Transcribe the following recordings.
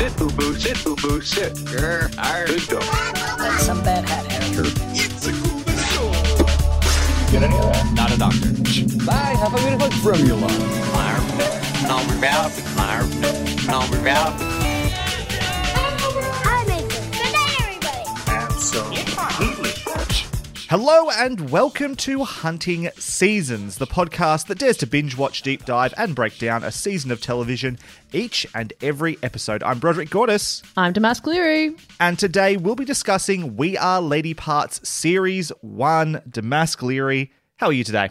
Sit, boo boo, sit, boo boo, sit. Grr, arr. Good dog. That's some bad hat, Harry. Get any of that? Not a doctor. Bye, have a beautiful formula. Hi, Hello and welcome to Hunting Seasons, the podcast that dares to binge watch, deep dive, and break down a season of television each and every episode. I'm Broderick Gordis, I'm Damas Cleary. and today we'll be discussing We Are Lady Parts Series 1 Damask Leary. How are you today?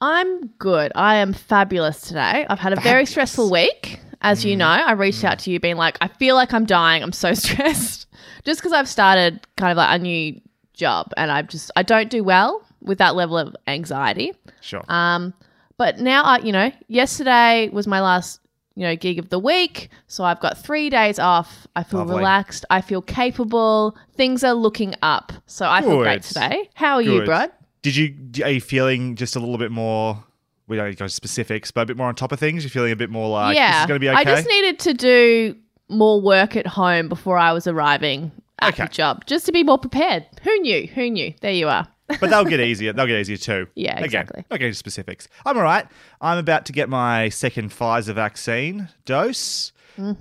I'm good. I am fabulous today. I've had a very stressful week. As you mm. know, I reached out to you being like, I feel like I'm dying. I'm so stressed. Just because I've started kind of like a new job and I've just, I don't do well with that level of anxiety. Sure. Um, but now, I, you know, yesterday was my last, you know, gig of the week. So I've got three days off. I feel Lovely. relaxed. I feel capable. Things are looking up. So I feel great today. How are you, Good. Brad? Did you, are you feeling just a little bit more, we don't need to go into specifics, but a bit more on top of things? You're feeling a bit more like, this is going to be okay? I just needed to do more work at home before I was arriving at Okay. the job, just to be more prepared. Who knew? Who knew? There you are. but they'll get easier. They'll get easier too. Yeah, Again, exactly. not getting into specifics. I'm all right. I'm about to get my second Pfizer vaccine dose.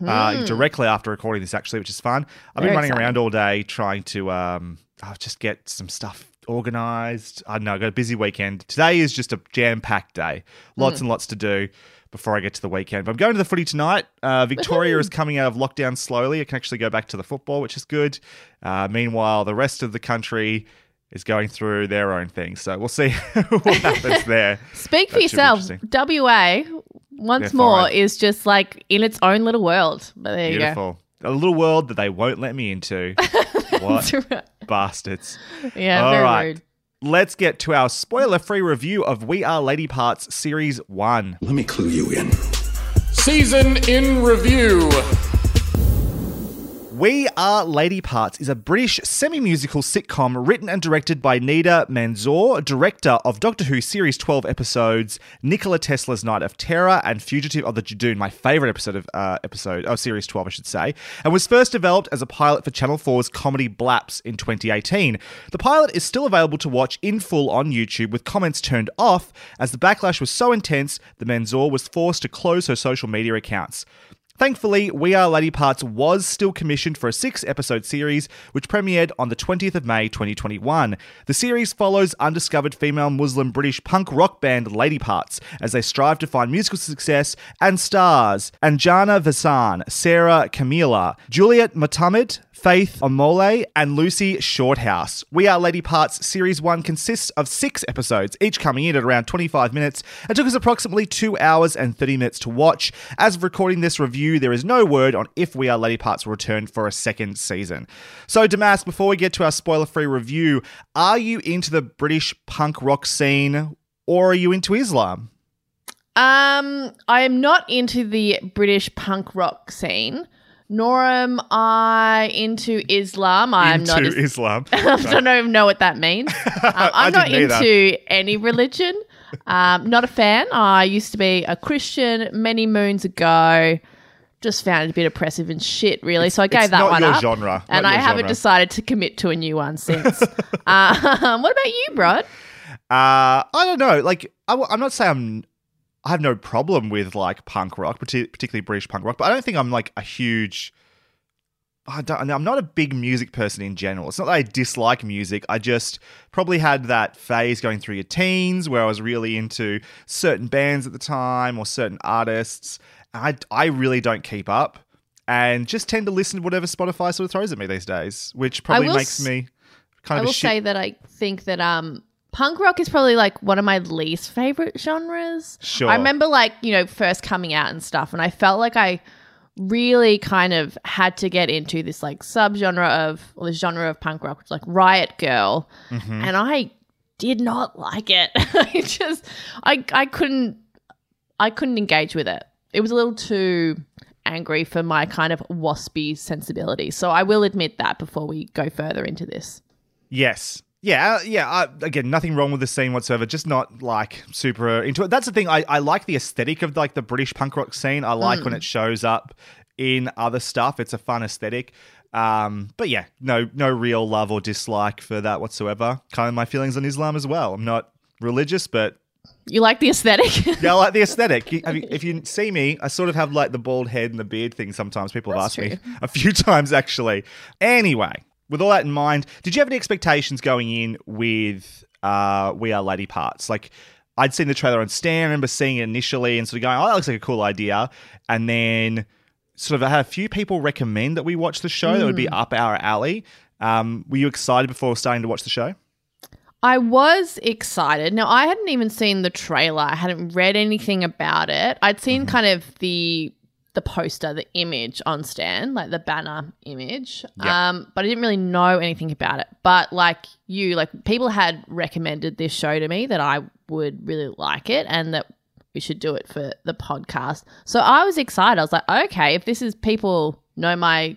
Uh, directly after recording this, actually, which is fun. I've been Mm-hmm. Running exciting. around all day trying to um, oh, just get some stuff organized. I don't know. I've got a busy weekend. Today is just a jam packed day. Lots Mm. and lots to do before I get to the weekend. But I'm going to the footy tonight. Uh, Victoria is coming out of lockdown slowly. I can actually go back to the football, which is good. Uh, meanwhile, the rest of the country is going through their own thing. So we'll see what happens there. Speak for That be yourself. WA, once They're more, fine. is just like in its own little world. But there you go. Beautiful. A little world that they won't let me into. what bastards. yeah, All very right. rude. Let's get to our spoiler free review of We Are Lady Parts Series 1. Let me clue you in. Season in review. We Are Lady Parts is a British semi musical sitcom written and directed by Nida Manzoor, director of Doctor Who Series 12 episodes Nikola Tesla's Night of Terror and Fugitive of the Judoon, my favourite episode of uh, episode of Series 12, I should say, and was first developed as a pilot for Channel 4's comedy Blaps in 2018. The pilot is still available to watch in full on YouTube with comments turned off, as the backlash was so intense the Manzoor was forced to close her social media accounts. Thankfully, We Are Lady Parts was still commissioned for a six episode series, which premiered on the 20th of May 2021. The series follows undiscovered female Muslim British punk rock band Lady Parts as they strive to find musical success and stars Anjana Vasan, Sarah Kameela, Juliette Motamed, Faith Omole, and Lucie Shorthouse. We Are Lady Parts Series 1 consists of six episodes, each coming in at around 25 minutes, and took us approximately 2 hours and 30 minutes to watch. As of recording this review, there is no word on if We Are Lady Parts will return for a second season. So, Damask, before we get to our spoiler free review, are you into the British punk rock scene or are you into Islam? Um, I am not into the British punk rock scene, nor am I into Islam. I'm into not. As, Islam. I don't even know what that means. Um, I'm not either. into any religion. Um, not a fan. I used to be a Christian many moons ago. Just found it a bit oppressive and shit, really. so I gave it's that one up, genre. and I haven't genre. decided to commit to a new one since. um, what about you, Brod? Uh, I don't know. Like, I, am not saying I'm. I have no problem with like punk rock, particularly British punk rock, but I don't think I'm like a huge. I don't. I'm not a big music person in general. It's not that I dislike music. I just probably had that phase going through your teens where I was really into certain bands at the time or certain artists. I I really don't keep up, and just tend to listen to whatever Spotify sort of throws at me these days, which probably makes s- me kind I of will shit. say that I think that um Punk rock is probably like one of my least favorite genres. Sure. I remember like, you know, first coming out and stuff, and I felt like I really kind of had to get into this like subgenre of, or this genre of punk rock, which is like Riot Grrrl. And I did not like it. I just, I, I couldn't, I couldn't engage with it. It was a little too angry for my kind of waspy sensibility. So I will admit that before we go further into this. Yes. Yeah, uh, yeah. Uh, again, nothing wrong with the scene whatsoever. Just not like super into it. That's the thing. I, I like the aesthetic of like the British punk rock scene. I like when it shows up in other stuff. It's a fun aesthetic. Um, but yeah, no no real love or dislike for that whatsoever. Kind of my feelings on Islam as well. I'm not religious, but You like the aesthetic? yeah, I like the aesthetic. You- have If you see me, I sort of have like the bald head and the beard thing. Sometimes people have That's asked me a few times actually. Anyway, with all that in mind, did you have any expectations going in with uh, We Are Lady Parts? Like, I'd seen the trailer on Stan. I remember seeing it initially and sort of going, "Oh, that looks like a cool idea," and then sort of I had a few people recommend that we watch the show that would be up our alley. Um, were you excited before starting to watch the show? I was excited. Now, I hadn't even seen the trailer. I hadn't read anything about it. I'd seen kind of the the poster, the image on Stan, like the banner image. Yeah. Um, but I didn't really know anything about it. But like you, like people had recommended this show to me that I would really like it and that we should do it for the podcast. So I was excited. I was like, okay, if this is people know my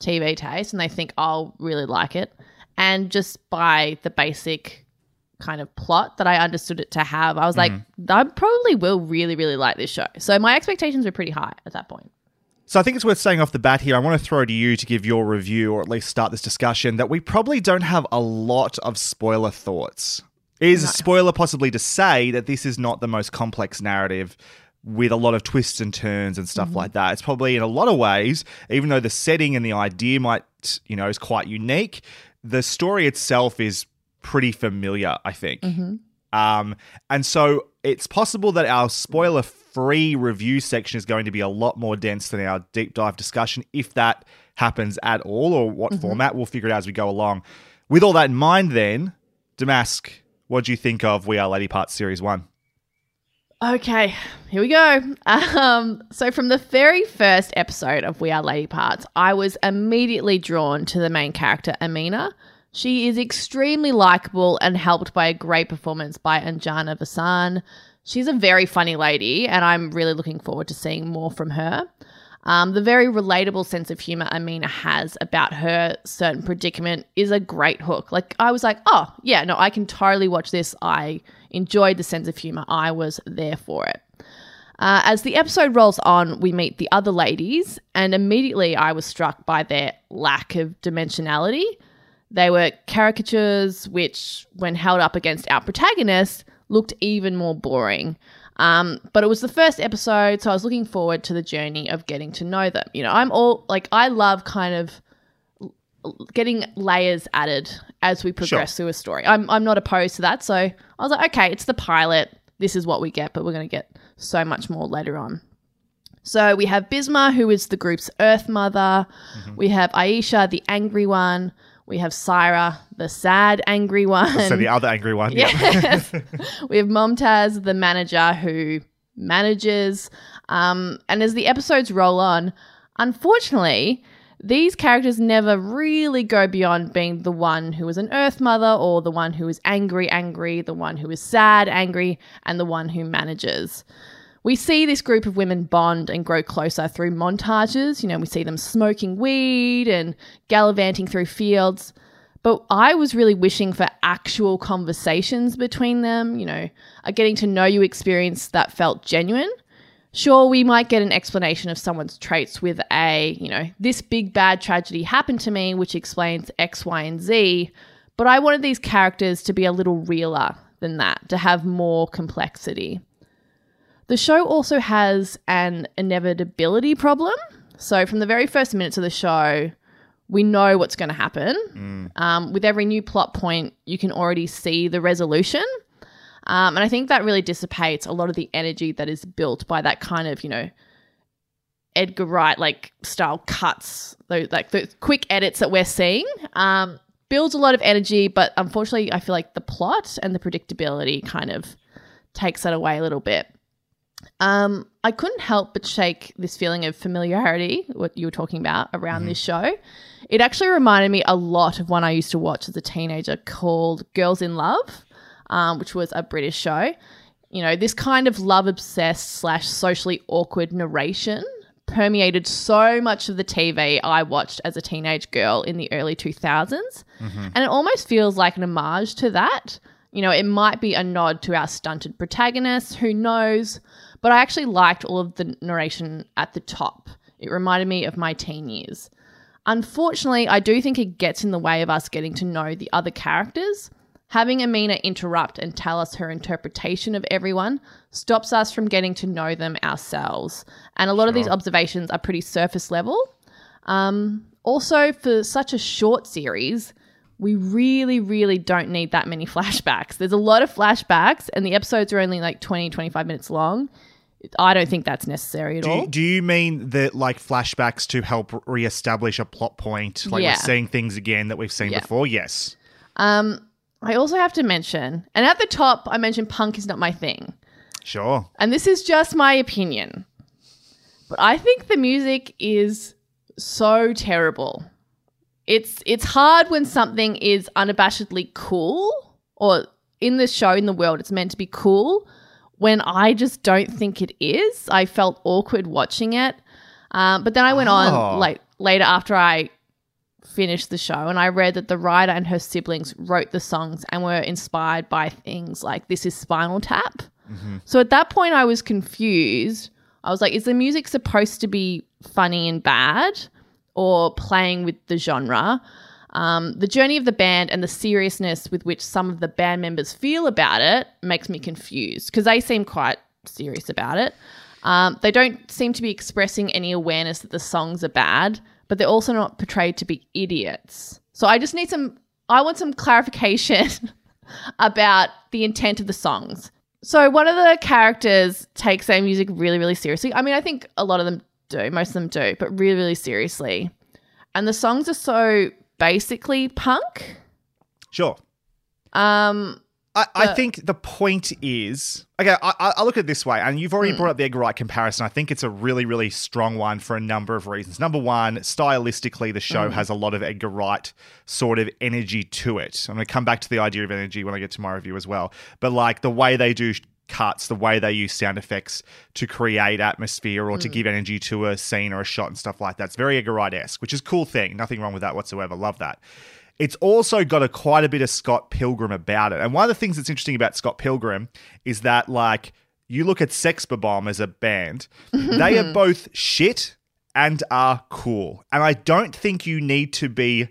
TV taste and they think I'll really like it. And just by the basic kind of plot that I understood it to have, I was like, mm-hmm. I probably will really, really like this show. So my expectations were pretty high at that point. So I think it's worth saying off the bat here. I want to throw to you to give your review, or at least start this discussion. That we probably don't have a lot of spoiler thoughts. It is a spoiler possibly to say that this is not the most complex narrative with a lot of twists and turns and stuff mm-hmm. like that. It's probably in a lot of ways, even though the setting and the idea might, you know, is quite unique, the story itself is pretty familiar, I think. Um, and so it's possible that our spoiler free review section is going to be a lot more dense than our deep dive discussion, if that happens at all, or what format. We'll figure it out as we go along. With all that in mind, then, Damask, what do you think of We Are Lady Parts Series 1? Okay, here we go. Um, so from the very first episode of We Are Lady Parts, I was immediately drawn to the main character, Amina. She is extremely likable and helped by a great performance by Anjana Vasan. She's a very funny lady, and I'm really looking forward to seeing more from her. Um, the very relatable sense of humor Amina has about her certain predicament is a great hook. Like, I was like, oh, yeah, no, I can totally watch this. I enjoyed the sense of humor. I was there for it. Uh, as the episode rolls on, we meet the other ladies, and immediately I was struck by their lack of dimensionality. They were caricatures, which, when held up against our protagonist, looked even more boring. Um, but it was the first episode, so I was looking forward to the journey of getting to know them. You know, I'm all like, I love kind of getting layers added as we progress through a story. I'm, I'm not opposed to that. So I was like, okay, it's the pilot. This is what we get, but we're going to get so much more later on. So we have Bisma, who is the group's Earth Mother. We have Ayesha, the angry one. We have Saira, the sad, angry one. So the other angry one. yeah. Yes. we have Momtaz, the manager who manages. Um, and as the episodes roll on, unfortunately, these characters never really go beyond being the one who is an Earth Mother or the one who is angry, angry, the one who is sad, angry, and the one who manages. We see this group of women bond and grow closer through montages. You know, we see them smoking weed and gallivanting through fields. But I was really wishing for actual conversations between them, you know, a getting to know you experience that felt genuine. Sure, we might get an explanation of someone's traits with a, you know, this big bad tragedy happened to me, which explains X, Y, and Z. But I wanted these characters to be a little realer than that, to have more complexity. The show also has an inevitability problem. So, from the very first minutes of the show, we know what's going to happen. Um, with every new plot point, you can already see the resolution. Um, and I think that really dissipates a lot of the energy that is built by that kind of, you know, Edgar Wright like style cuts, those like the quick edits that we're seeing. Um, builds a lot of energy, but unfortunately, I feel like the plot and the predictability kind of takes that away a little bit. Um, I couldn't help but shake this feeling of familiarity, what you were talking about around this show. It actually reminded me a lot of one I used to watch as a teenager called Girls in Love, um, which was a British show. You know, this kind of love obsessed slash socially awkward narration permeated so much of the TV I watched as a teenage girl in the early 2000s. And it almost feels like an homage to that. You know, it might be a nod to our stunted protagonists, who knows? But I actually liked all of the narration at the top. It reminded me of my teen years. Unfortunately, I do think it gets in the way of us getting to know the other characters. Having Amina interrupt and tell us her interpretation of everyone stops us from getting to know them ourselves. And a lot of these observations are pretty surface level. Um, also, for such a short series, we really, really don't need that many flashbacks. There's a lot of flashbacks, and the episodes are only like 20, 25 minutes long. I don't think that's necessary at Do all. do you mean that like flashbacks to help reestablish a plot point? Like Yeah. we're seeing things again that we've seen Yeah. before? Yes. Um, I also have to mention, and at the top, I mentioned punk is not my thing. Sure. And this is just my opinion. But I think the music is so terrible. It's it's hard when something is unabashedly cool or in the show in the world it's meant to be cool when I just don't think it is. I felt awkward watching it. Um, but then I went Oh. on like later after I finished the show and I read that the writer and her siblings wrote the songs and were inspired by things like This is Spinal Tap. So at that point, I was confused. I was like, is the music supposed to be funny and bad or playing with the genre? Um, the journey of the band and the seriousness with which some of the band members feel about it makes me confused because they seem quite serious about it. Um, they don't seem to be expressing any awareness that the songs are bad, but they're also not portrayed to be idiots. So I just need some, I want some clarification about the intent of the songs. So one of the characters takes their music really, really seriously. I mean, I think a lot of them do, most of them do, but really, really seriously. And the songs are so basically punk. Sure. Um, I, I But- think the point is okay. I, I look at it this way, and you've already hmm. brought up the Edgar Wright comparison. I think it's a really, really strong one for a number of reasons. Number one, stylistically, the show hmm. has a lot of Edgar Wright sort of energy to it. I'm going to come back to the idea of energy when I get to my review as well. But like the way they do cuts, the way they use sound effects to create atmosphere or to hmm. give energy to a scene or a shot and stuff like that, it's very Edgar Wright esque, which is a cool thing. Nothing wrong with that whatsoever. Love that. It's also got a quite a bit of Scott Pilgrim about it. And one of the things that's interesting about Scott Pilgrim is that like you look at Sex Bob-Omb as a band, they are both shit and are cool. And I don't think you need to be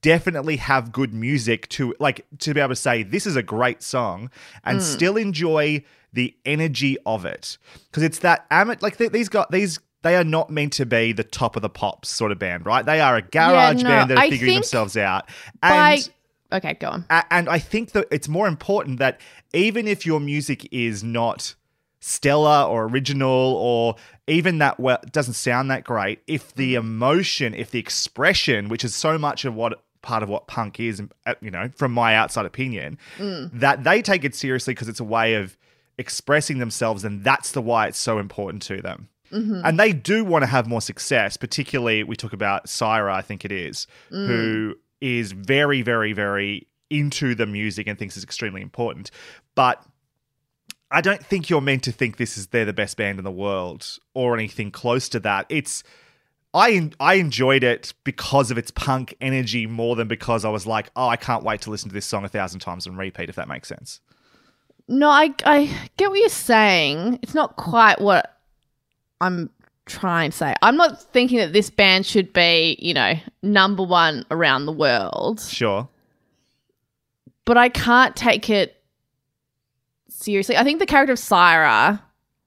definitely have good music to like to be able to say this is a great song and hmm. still enjoy the energy of it because it's that am like th- these got these they are not meant to be the top of the pops sort of band right they are a garage no, band that are I figuring themselves out by and okay, go on. and I think that it's more important that even if your music is not stellar or original or even that well doesn't sound that great, if the emotion, if the expression, which is so much of what part of what punk is, uh, you know, from my outside opinion, that they take it seriously because it's a way of expressing themselves, and that's the why it's so important to them. Mm-hmm. And they do want to have more success, particularly we talk about Saira, I think it is, mm. who is very, very, very into the music and thinks it's extremely important. But I don't think you're meant to think this is they're the best band in the world or anything close to that. It's I I enjoyed it because of its punk energy more than because I was like, oh, I can't wait to listen to this song a thousand times and repeat. If that makes sense. No, I I get what you're saying. It's not quite what I'm trying to say. I'm not thinking that this band should be, you know, number one around the world. Sure. but I can't take it seriously. I think the character of Saira,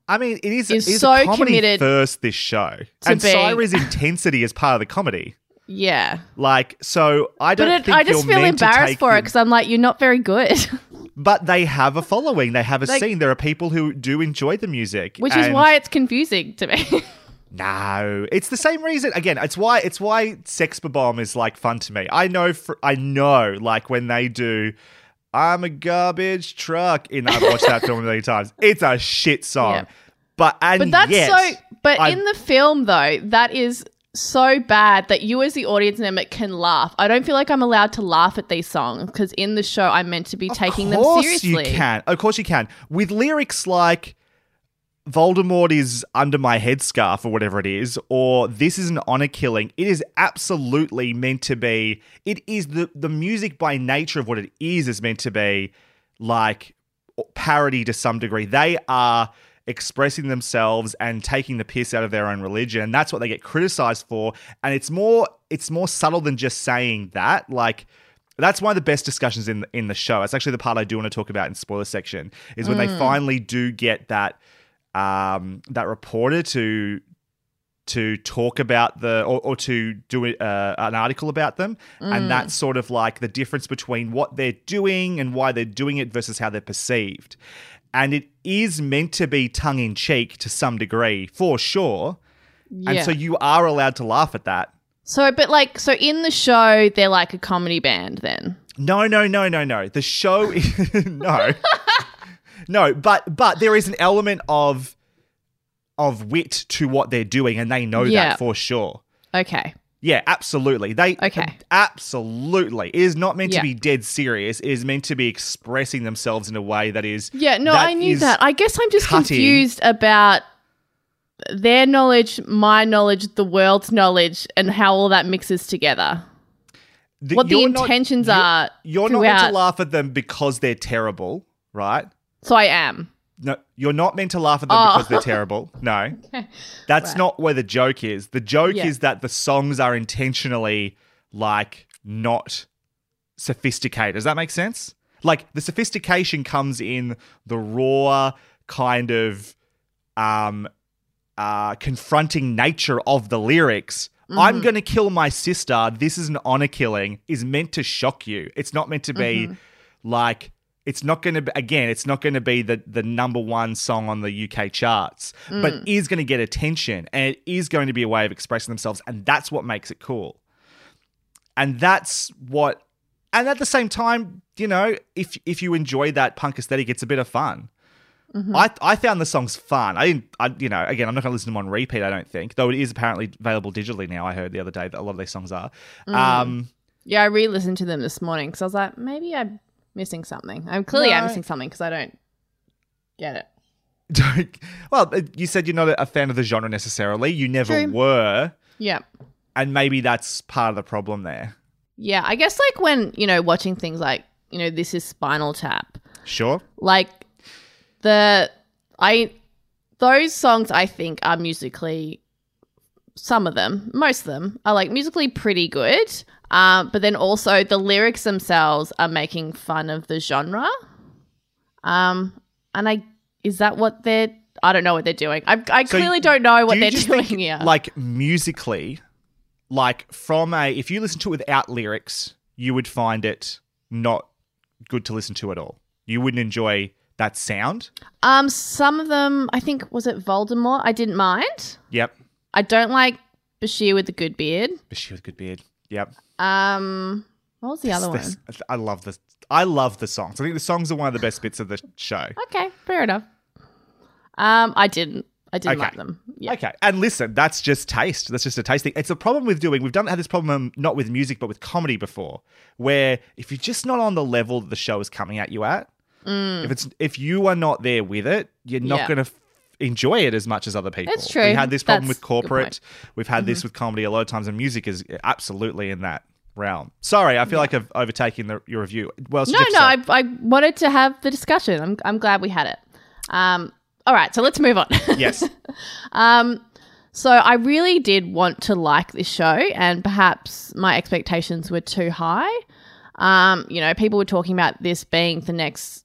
I mean, it is, Is it is so a comedy committed first. This show and being- Saira's intensity is part of the comedy. yeah. Like, so I don't But it, think I just feel embarrassed for it because I'm like, you're not very good, But they have a following. They have a Like- scene. There are people who do enjoy the music, which is why it's confusing to me. No, it's the same reason. Again, it's why it's why Sex Bob-Omb is like fun to me. I know, for, I know, like when they do, "I'm a garbage truck," in I've watched that film many times. It's a shit song, Yeah. but and But that's yet, so. But I- in the film, though, that is so bad that you, as the audience member, can laugh. I don't feel like I'm allowed to laugh at these songs because in the show, I'm meant to be taking them of course seriously. you can. Of course you can. With lyrics like Voldemort is under my headscarf or whatever it is, or this is an honor killing, it is absolutely meant to be. It is the the music by nature of what it is is meant to be like parody to some degree. They are expressing themselves and taking the piss out of their own religion. And that's what they get criticized for. And it's more it's more subtle than just saying that. Like that's one of the best discussions in in the show. It's actually the part I do want to talk about in spoiler section is when they finally do get that um, that reporter to to talk about the or, or to do uh, an article about them, and that's sort of like the difference between what they're doing and why they're doing it versus how they're perceived. And it is meant to be tongue in cheek to some degree, for sure. Yeah. And so you are allowed to laugh at that. So, but like, so in the show, they're like a comedy band. Then No, no, no, no, no. The show, no, no. But but there is an element of of wit to what they're doing, and they know Yeah. that for sure. okay, Yeah, absolutely. They Okay. absolutely. It is not meant Yeah. to be dead serious. It is meant to be expressing themselves in a way that is yeah, no, I knew that. I guess I'm just cutting. confused about their knowledge, my knowledge, the world's knowledge, and how all that mixes together. that what the you're not- intentions you're- are You're not meant to laugh at them because they're terrible, right? So I am. No, you're not meant to laugh at them Oh. because they're terrible. No. That's not where the joke is. The joke Yeah. is that the songs are intentionally like not sophisticated. Does that make sense? Like the sophistication comes in the raw kind of um uh confronting nature of the lyrics. I'm going to kill my sister. This is an honor killing is meant to shock you. It's not meant to be like it's not going to be again it's not going to be the the number one song on the UK charts but mm. is going to get attention and it is going to be a way of expressing themselves and that's what makes it cool and that's what and at the same time you know if if you enjoy that punk aesthetic it's a bit of fun mm-hmm. I, I found the songs fun. I didn't, I, you know, again, I'm not going to listen to them on repeat. I don't think, though it is apparently available digitally now. I heard the other day that a lot of these songs are. Mm. Um, Yeah, I re-listened to them this morning because I was like, maybe I'm missing something. I'm clearly I'm missing something because I don't get it. Well, you said you're not a- a fan of the genre necessarily. You never True. were, Yeah. and maybe that's part of the problem there. Yeah, I guess like when, you know, watching things like, you know, this is Spinal Tap. Sure. Like the I those songs I think are musically some of them, most of them are like musically pretty good. Um, but then also the lyrics themselves are making fun of the genre. Um, and I is that what they're I don't know what they're doing. I, I So clearly don't know what Do they're doing think, here. Like musically, like from a, if you listen to it without lyrics, you would find it not good to listen to at all. You wouldn't enjoy that sound. um, some of them I think was it Voldemort. I didn't mind. Yep. I don't like Bashir with the good beard. Bashir with good beard. Yep. Um, what was the other one? I love this. I love the songs. I think the songs are one of the best bits of the show. Okay, fair enough. Um, I didn't. I didn't Okay. like them. Yeah. Okay, and listen, that's just taste. That's just a taste thing. It's a problem with doing. We've done had this problem um, not with music, but with comedy before, where if you're just not on the level that the show is coming at you at, if it's if you are not there with it, you're not Mm. Yeah. going to enjoy it as much as other people. That's true. We had this problem That's with corporate. Mm-hmm. We've had this with comedy a lot of times, and music is absolutely in that realm. Sorry, I feel like I've overtaken the, your review. Well, No, no. I, I wanted to have the discussion. I'm I'm glad we had it. Um. All right. So let's move on. yes. um. So I really did want to like this show, and perhaps my expectations were too high. Um. You know, people were talking about this being the next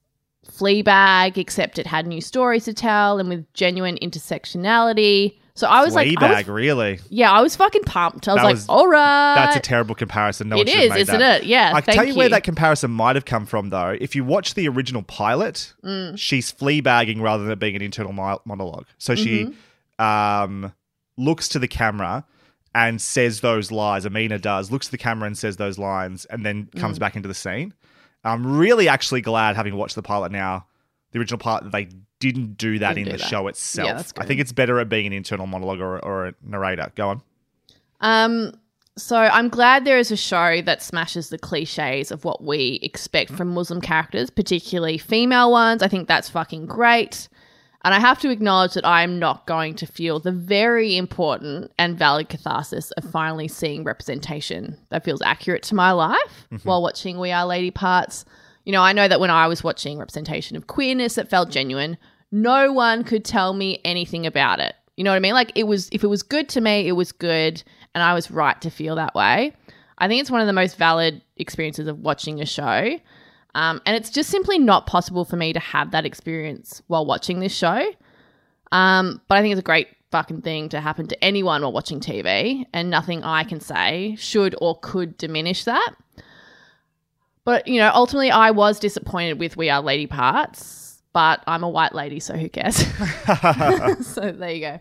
Fleabag, except it had new stories to tell and with genuine intersectionality. So I was like, I Fleabag, was, really? yeah, I was fucking pumped. I was That like, was- all right, That's a terrible comparison. No It is, isn't that. it? Yeah, I can tell you, where that comparison might have come from, though. If you watch the original pilot, Mm. she's fleabagging rather than it being an internal monologue. So Mm-hmm. she um, looks to the camera and says those lies. Amina does looks to the camera and says those lines, and then comes Mm. back into the scene. I'm really actually glad, having watched the pilot now, the original pilot, that they didn't do that Didn't in do the that. show itself. Yeah, I think it's better at being an internal monologue or, or a narrator. Go on. Um, so I'm glad there is a show that smashes the cliches of what we expect from Muslim characters, particularly female ones. I think that's fucking great. And I have to acknowledge that I am not going to feel the very important and valid catharsis of finally seeing representation that feels accurate to my life mm-hmm. while watching We Are Lady Parts. You know, I know that when I was watching representation of queerness, it felt genuine. No one could tell me anything about it. You know what I mean? Like it was, if it was good to me, it was good, and I was right to feel that way. I think it's one of the most valid experiences of watching a show. Um, and it's just simply not possible for me to have that experience while watching this show. Um, but I think it's a great fucking thing to happen to anyone while watching TV, and nothing I can say should or could diminish that. But, you know, ultimately, I was disappointed with We Are Lady Parts, but I'm a white lady, so who cares? so there you go.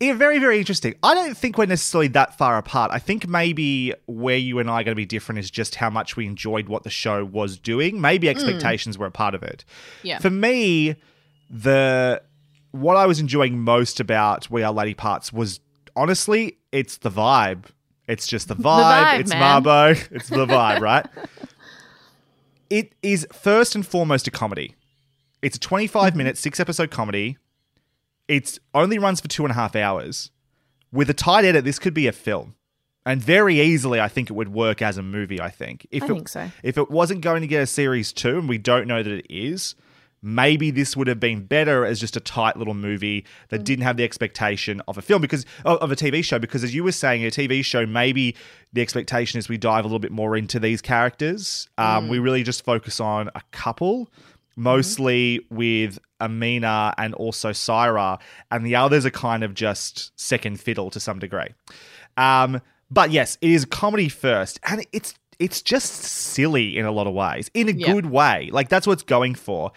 Yeah, very, very interesting. I don't think we're necessarily that far apart. I think maybe where you and I are going to be different is just how much we enjoyed what the show was doing. Maybe expectations were a part of it. Yeah. For me, the what I was enjoying most about We Are Lady Parts was honestly, it's the vibe. It's just the vibe. vibe, it's man. Marbo. It's the vibe, right? It is first and foremost a comedy. It's a 25 Mm-hmm. minute, six episode comedy. It's only runs for two and a half hours. With a tight edit, this could be a film. And very easily, I think it would work as a movie. I think if I it, think so. If it wasn't going to get a series two, and we don't know that it is, maybe this would have been better as just a tight little movie that didn't have the expectation of a film because of of a TV show. Because as you were saying, a TV show, maybe the expectation is we dive a little bit more into these characters. Um, We really just focus on a couple, mostly with Amina and also Saira, and the others are kind of just second fiddle to some degree. Um, but yes, it is comedy first, and it's it's just silly in a lot of ways, in a Yeah. good way. Like that's what it's going for.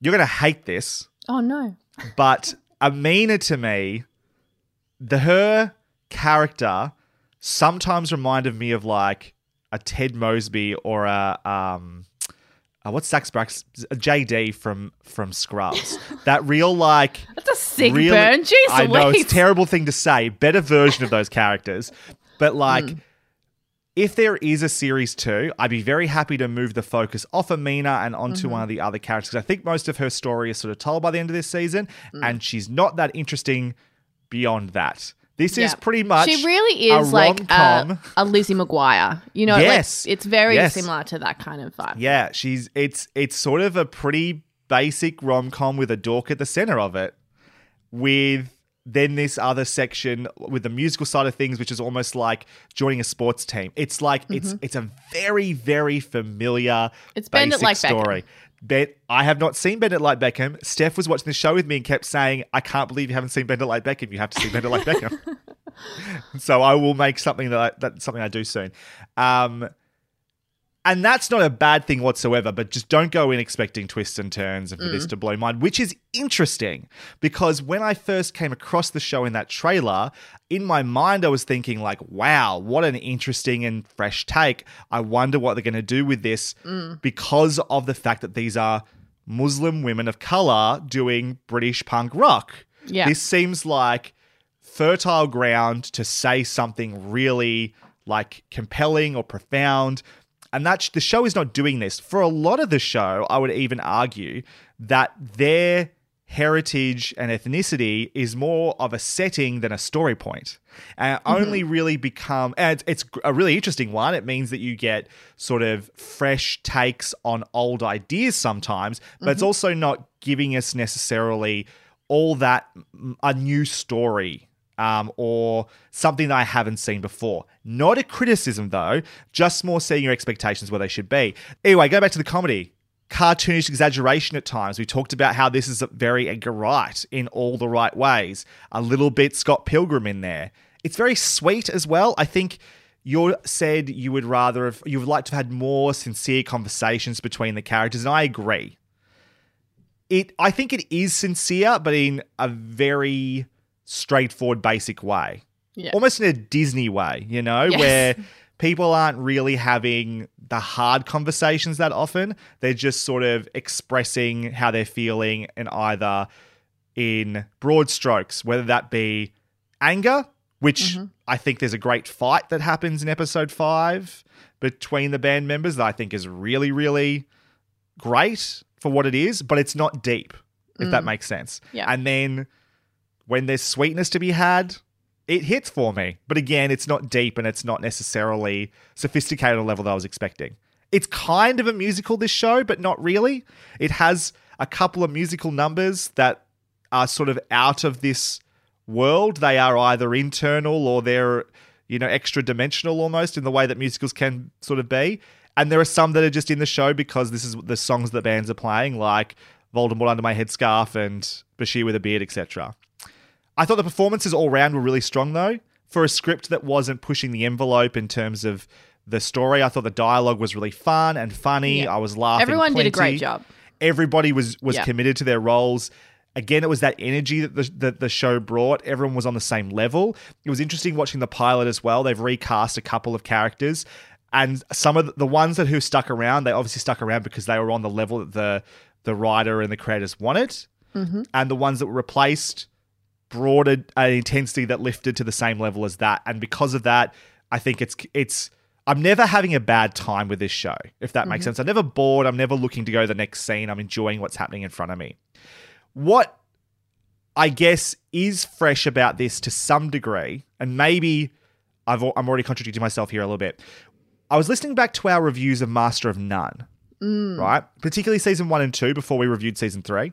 You're gonna hate this, Oh, no. but Amina to me, the her character sometimes reminded me of like a Ted Mosby or a um uh, what's Zach Braff JD from from Scrubs. that real like That's a sick really- burn. Jeez I know it's a terrible thing to say. Better version of those characters, but like. Hmm. If there is a series two, I'd be very happy to move the focus off Amina and onto Mm-hmm. one of the other characters. I think most of her story is sort of told by the end of this season, Hmm. and she's not that interesting beyond that. This is pretty much She really a is like a, a Lizzie McGuire. You know, Yes. like, it's very Yes. similar to that kind of vibe. Yeah, she's it's it's sort of a pretty basic rom com with a dork at the center of it, with then this other section with the musical side of things, which is almost like joining a sports team. It's like it's it's a very very familiar. Mm-hmm. It's basic Like Beckham. Bet I have not seen Bend It Like Beckham. Steph was watching the show with me and kept saying, "I can't believe you haven't seen Bend It Like Beckham. You have to see Bend It Like Beckham." so I will make something that I, that's something I do soon. Um, and that's not a bad thing whatsoever, but just don't go in expecting twists and turns and for this to blow your mind, which is interesting because when I first came across the show in that trailer, in my mind I was thinking like, wow, what an interesting and fresh take. I wonder what they're going to do with this mm. because of the fact that these are Muslim women of color doing British punk rock. Yeah. This seems like fertile ground to say something really like compelling or profound. And that the show is not doing this. For a lot of the show, I would even argue that their heritage and ethnicity is more of a setting than a story point. And mm-hmm. only really become and it's, it's a really interesting one. It means that you get sort of fresh takes on old ideas sometimes, but it's mm-hmm. also not giving us necessarily all that a new story um, or something that I haven't seen before. Not a criticism though, just more seeing your expectations where they should be. Anyway, go back to the comedy. Cartoonish exaggeration at times. We talked about how this is very Edgar Wright in all the right ways. A little bit Scott Pilgrim in there. It's very sweet as well. I think you said you would rather have, you would like to have had more sincere conversations between the characters, and I agree it I think it is sincere, but in a very straightforward, basic way. Yeah. Almost in a Disney way, you know, Yes. where people aren't really having the hard conversations that often. They're just sort of expressing how they're feeling and either in broad strokes, whether that be anger, which mm-hmm. I think there's a great fight that happens in episode five between the band members that I think is really, really great for what it is, but it's not deep, if that mm. makes sense. Yeah. And then when there's sweetness to be had, it hits for me. But again, it's not deep and it's not necessarily sophisticated level that I was expecting. It's kind of a musical, this show, but not really. It has a couple of musical numbers that are sort of out of this world. They are either internal or they're, you know, extra dimensional almost in the way that musicals can sort of be. And there are some that are just in the show because this is the songs that bands are playing, like Voldemort Under My Headscarf and Bashir with a Beard, etc. I thought the performances all round were really strong though. For a script that wasn't pushing the envelope in terms of the story, I thought the dialogue was really fun and funny. Yeah. I was laughing. Everyone did a great job. Everybody was was Yeah. committed to their roles. Again, it was that energy that the, that the show brought. Everyone was on the same level. It was interesting watching the pilot as well. They've recast a couple of characters, and some of the, the ones that who stuck around, they obviously stuck around because they were on the level that the the writer and the creators wanted. Mm-hmm. And the ones that were replaced brought a, an intensity that lifted to the same level as that. And because of that, I think it's it's I'm never having a bad time with this show, if that makes mm-hmm. sense. I'm never bored. I'm never looking to go to the next scene. I'm enjoying what's happening in front of me. What I guess is fresh about this to some degree, and maybe I've I'm already contradicting myself here a little bit. I was listening back to our reviews of Master of None, mm. right? Particularly season one and two before we reviewed season three.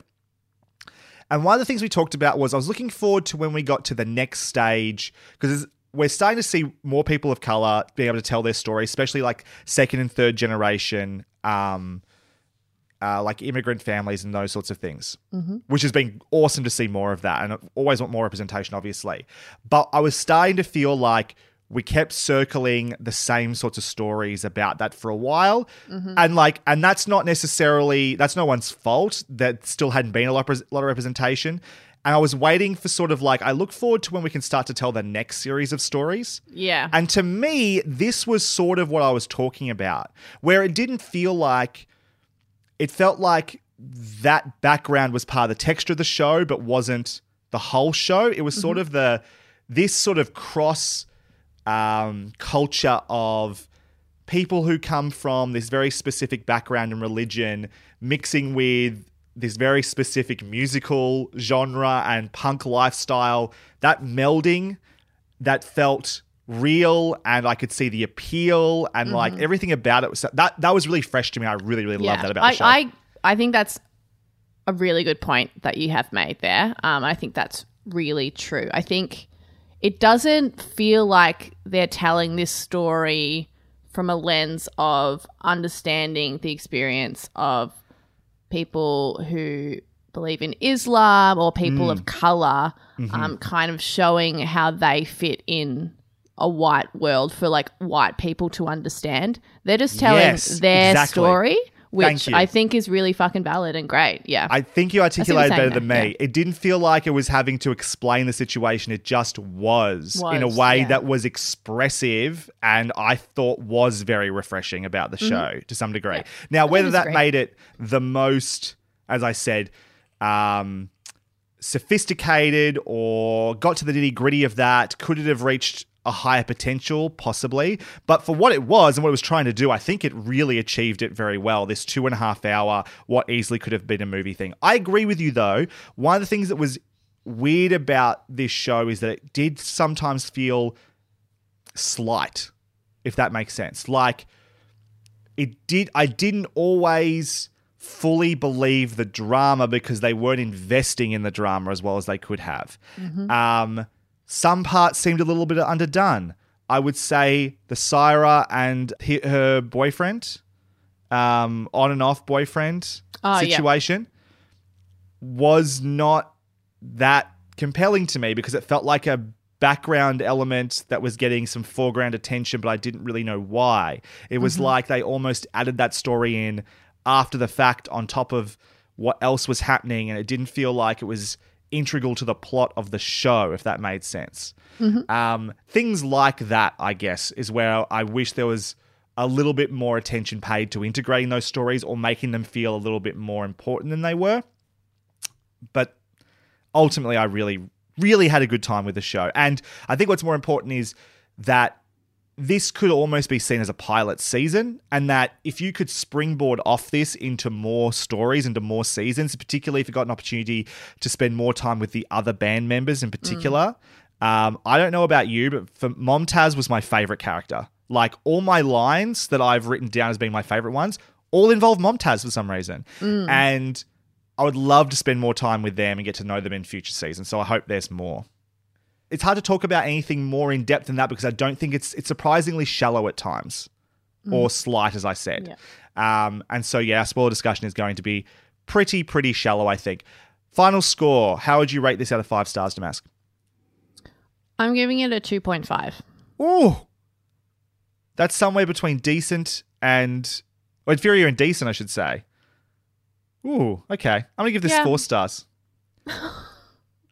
And one of the things we talked about was I was looking forward to when we got to the next stage because we're starting to see more people of color being able to tell their story, especially like second and third generation, um, uh, like immigrant families and those sorts of things, which has been awesome to see more of that. And I always want more representation, obviously. But I was starting to feel like we kept circling the same sorts of stories about that for a while. Mm-hmm. And like and that's not necessarily that's no one's fault. That still hadn't been a lot, of- lot of representation. And i was waiting for sort of like i look forward to when we can start to tell the next series of stories. Yeah. and to me, this was sort of what I was talking about, where it didn't feel like it felt like that background was part of the texture of the show, but wasn't the whole show. It was sort mm-hmm. of the this sort of cross um, culture of people who come from this very specific background and religion mixing with this very specific musical genre and punk lifestyle that melding that felt real and I could see the appeal and like everything about it was that that was really fresh to me. I really really love that about I, the show. I, I think that's a really good point that you have made there. Um, I think that's really true. I think it doesn't feel like they're telling this story from a lens of understanding the experience of people who believe in Islam or people Mm. of color, Mm-hmm. um, kind of showing how they fit in a white world for like white people to understand. They're just telling Yes, their exactly. story, which. I think is really fucking valid and great. Yeah. I think you articulated better than me. yeah. It didn't feel like it was having to explain the situation. It just was, in a way yeah. that was expressive and I thought was very refreshing about the show to some degree. Now, whether that great. made it the most, as I said, um, sophisticated or got to the nitty gritty of that, could it have reached a higher potential? Possibly. But for what it was and what it was trying to do, I think it really achieved it very well. This two and a half hour, what easily could have been a movie thing. I agree with you though. One of the things that was weird about this show is that it did sometimes feel slight, if that makes sense. Like, it did I didn't always fully believe the drama because they weren't investing in the drama as well as they could have. Um, some parts seemed a little bit underdone. I would say the Saira and he, her boyfriend, um, on and off boyfriend yeah. situation, was not that compelling to me because it felt like a background element that was getting some foreground attention, but I didn't really know why. It was like they almost added that story in after the fact on top of what else was happening, and it didn't feel like it was integral to the plot of the show, if that made sense. Um, things like that, I guess, is where I wish there was a little bit more attention paid to integrating those stories or making them feel a little bit more important than they were. But ultimately, I really, really had a good time with the show. And I think what's more important is that this could almost be seen as a pilot season, and that if you could springboard off this into more stories, into more seasons, particularly if you got an opportunity to spend more time with the other band members in particular. Um, I don't know about you, but for Momtaz was my favorite character. Like all my lines that I've written down as being my favorite ones all involve Momtaz for some reason. And I would love to spend more time with them and get to know them in future seasons. So I hope there's more. It's hard to talk about anything more in depth than that because I don't think it's it's surprisingly shallow at times or slight, as I said. Um, and so yeah, our spoiler discussion is going to be pretty pretty shallow. I think. Final score. How would you rate this out of five stars, Damask? I'm giving it a 2.5. Ooh, that's somewhere between decent and or inferior and decent, I should say. Ooh, okay. I'm gonna give this Yeah. four stars.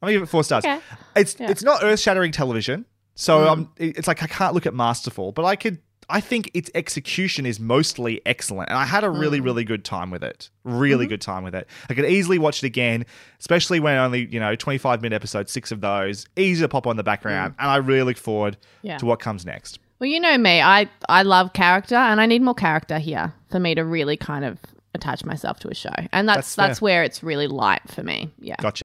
I'm gonna give it four stars. Okay. It's Yeah. it's not earth shattering television, so mm. um, it- it's like I can't look at Masterful, but I could. I think its execution is mostly excellent, and I had a really, mm. really good time with it. Really mm-hmm. good time with it. I could easily watch it again, especially when only you know 25 minute episodes, six of those, easy to pop on the background, mm. and I really look forward Yeah. to what comes next. Well, you know me. I, I love character and I need more character here for me to really kind of attach myself to a show. And That's that's that's, where it's really light for me. Yeah. Gotcha.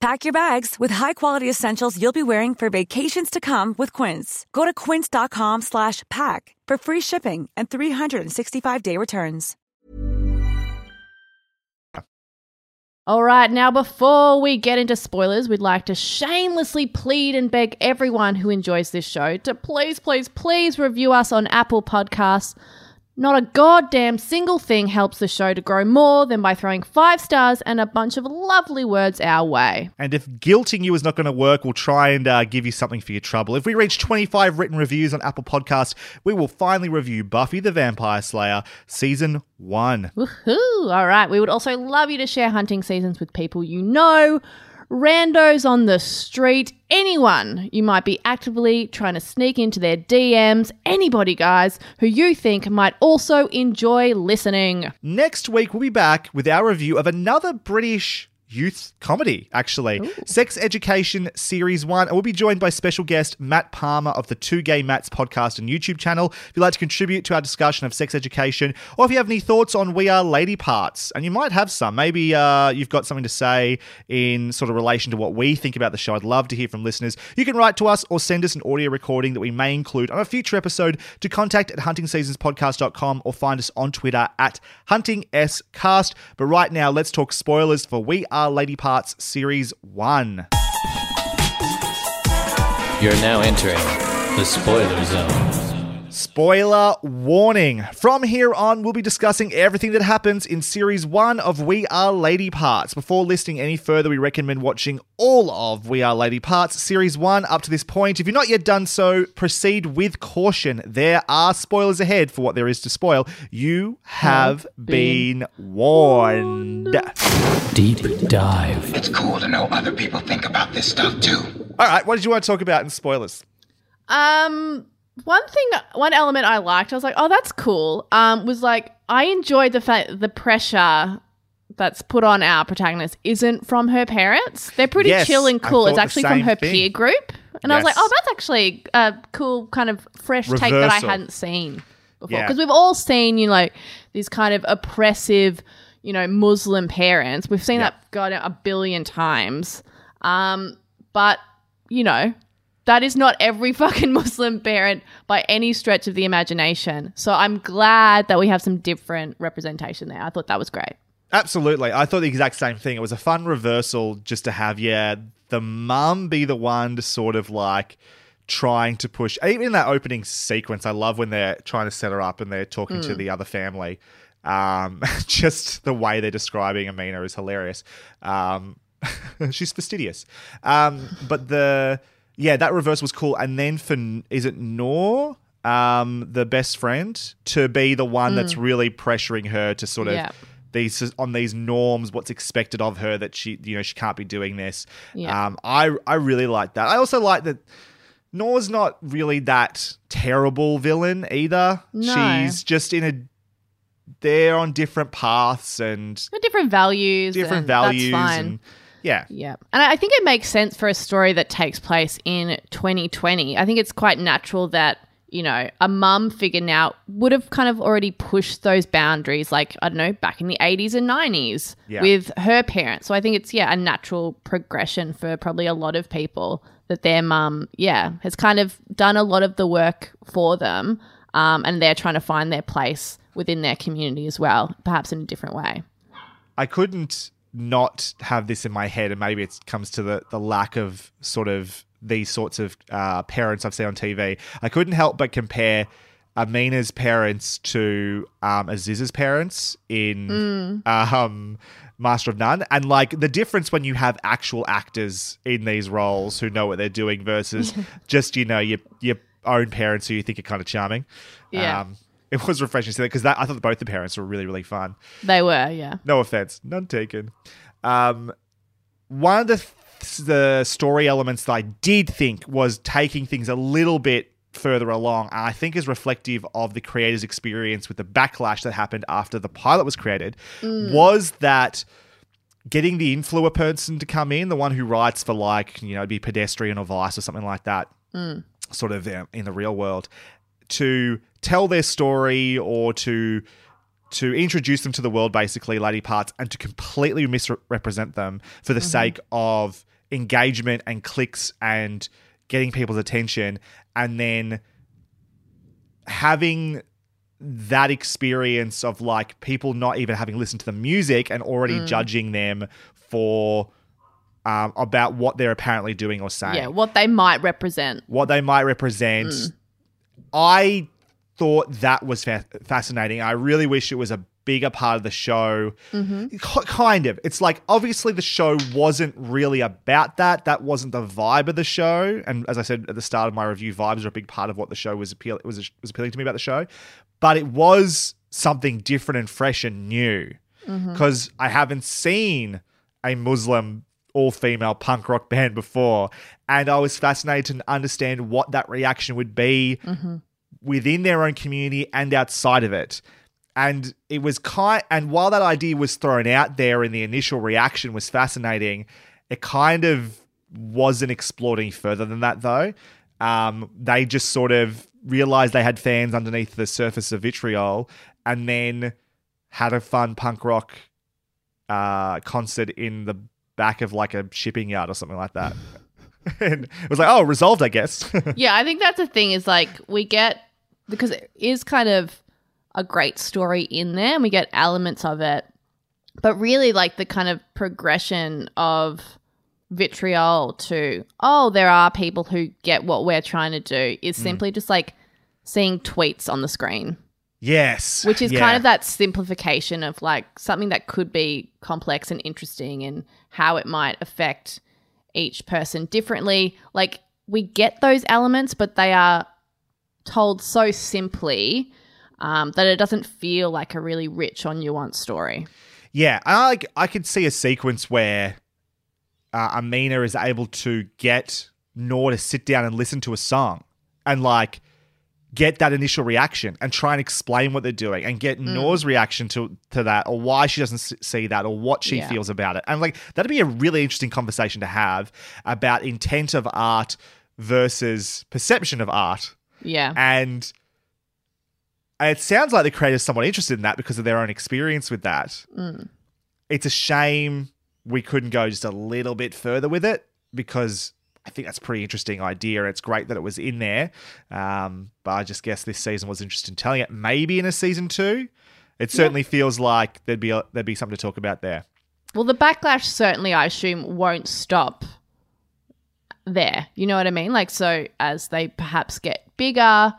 Pack your bags with high-quality essentials you'll be wearing for vacations to come with Quince. Go to quince.com slash pack for free shipping and 365-day returns. All right, now before we get into spoilers, we'd like to shamelessly plead and beg everyone who enjoys this show to please, please, please review us on Apple Podcasts. Not a goddamn single thing helps the show to grow more than by throwing five stars and a bunch of lovely words our way. And if guilting you is not going to work, we'll try and uh, give you something for your trouble. If we reach 25 written reviews on Apple Podcasts, we will finally review Buffy the Vampire Slayer Season 1. Woohoo! All right, we would also love you to share hunting seasons with people you know, randos on the street, anyone you might be actively trying to sneak into their DMs, anybody, guys, who you think might also enjoy listening. Next week, we'll be back with our review of another British youth comedy, actually. Sex Education Series 1. And we'll be joined by special guest Matt Palmer of the Two Gay Mats podcast and YouTube channel. If you'd like to contribute to our discussion of sex education, or if you have any thoughts on We Are Lady Parts, and you might have some, maybe uh, you've got something to say in sort of relation to what we think about the show, I'd love to hear from listeners. You can write to us or send us an audio recording that we may include on a future episode to contact at huntingseasonspodcast.com or find us on Twitter at huntingscast. But right now, let's talk spoilers for We Are Lady Parts Series 1. You're now entering the spoiler zone. Spoiler warning. From here on, we'll be discussing everything that happens in Series 1 of We Are Lady Parts. Before listing any further, we recommend watching all of We Are Lady Parts, Series 1 up to this point. If you've not yet done so, proceed with caution. There are spoilers ahead for what there is to spoil. You have been warned. Deep dive. It's cool to know other people think about this stuff too. All right, what did you want to talk about in spoilers? Um, one thing, one element I liked, I was like, oh, that's cool. Um, was like I enjoyed the fact the pressure that's put on our protagonist isn't from her parents. They're pretty Yes, chill and cool. It's actually from her thing. peer group, and I was like, oh, that's actually a cool kind of fresh take that I hadn't seen. before Yeah. because we've all seen you know these kind of oppressive you know muslim parents we've seen Yeah. that go a billion times um but you know that is not every fucking muslim parent by any stretch of the imagination so i'm glad that we have some different representation there i thought that was great Absolutely. I thought the exact same thing. It was a fun reversal just to have, yeah, the mum be the one to sort of like trying to push. Even in that opening sequence, I love when they're trying to set her up and they're talking to the other family. Um, just the way they're describing Amina is hilarious. Um, she's fastidious. Um, but the, yeah, that reverse was cool. And then for, is it Noor? Um, the best friend to be the one that's really pressuring her to sort of Yeah. these on these norms, what's expected of her that she you know she can't be doing this. Yeah. Um, I I really like that. I also like that Noor's not really that terrible villain either. No. She's just in a they're on different paths and different values different and values that's fine. and yeah. Yeah. And I think it makes sense for a story that takes place in 2020. I think it's quite natural that, you know, a mum figure now would have kind of already pushed those boundaries, like, I don't know, back in the 80s and 90s Yeah. with her parents. So I think it's, yeah, a natural progression for probably a lot of people that their mum, yeah, has kind of done a lot of the work for them. Um, and they're trying to find their place within their community as well, perhaps in a different way. I couldn't not have this in my head, and maybe it comes to the, the lack of sort of these sorts of uh, parents I've seen on TV. I couldn't help but compare Amina's parents to um, Aziz's parents in um, Master of None, and like the difference when you have actual actors in these roles who know what they're doing versus just you know your your own parents who you think are kind of charming. Yeah. Um, it was refreshing to see that because I thought both the parents were really really fun. They were, yeah. No offense, none taken. Um, one of the the story elements that I did think was taking things a little bit further along, and I think is reflective of the creator's experience with the backlash that happened after the pilot was created, was that getting the influencer person to come in, the one who writes for like you know be pedestrian or Vice or something like that, sort of um, in the real world, to tell their story or to to introduce them to the world, basically, lady parts, and to completely misrepresent them for the mm-hmm. sake of engagement and clicks and getting people's attention, and then having that experience of like people not even having listened to the music and already mm. judging them for um, about what they're apparently doing or saying. Yeah, what they might represent. what they might represent. Mm. I thought that was fa- fascinating. I really wish it was a bigger part of the show. Mm-hmm. K- kind of. It's like obviously the show wasn't really about that. That wasn't the vibe of the show. And as I said at the start of my review, vibes are a big part of what the show was appeal was was appealing to me about the show. But it was something different and fresh and new mm-hmm. because I haven't seen a Muslim all female punk rock band before. And I was fascinated to understand what that reaction would be mm-hmm. Within their own community and outside of it. And it was kind and while that idea was thrown out there and the initial reaction was fascinating, it kind of wasn't explored any further than that though. Um, they just sort of realized they had fans underneath the surface of vitriol and then had a fun punk rock uh, concert in the back of like a shipping yard or something like that. and it was like, oh, resolved, I guess. yeah, I think that's the thing is like we get because it is kind of a great story in there and we get elements of it. But really like the kind of progression of vitriol to oh, there are people who get what we're trying to do is mm. simply just like seeing tweets on the screen. yes. which is Yeah. kind of that simplification of like something that could be complex and interesting and how it might affect each person differently. Like we get those elements, but they are told so simply um, that it doesn't feel like a really rich or nuanced story. Yeah, I like I could see a sequence where uh, Amina is able to get Noor to sit down and listen to a song and like get that initial reaction and try and explain what they're doing and get Noor's reaction to to that or why she doesn't see that or what she Yeah. feels about it. And like that'd be a really interesting conversation to have about intent of art versus perception of art Yeah. and it sounds like the creator's somewhat interested in that because of their own experience with that. Mm. It's a shame we couldn't go just a little bit further with it because I think that's a pretty interesting idea. It's great that it was in there. Um, but I just guess this season was interested in telling it. Maybe in a season two. It certainly feels like there'd be a, there'd be something to talk about there. Well, the backlash certainly, I assume, won't stop there. You know what I mean? Like, so as they perhaps get bigger,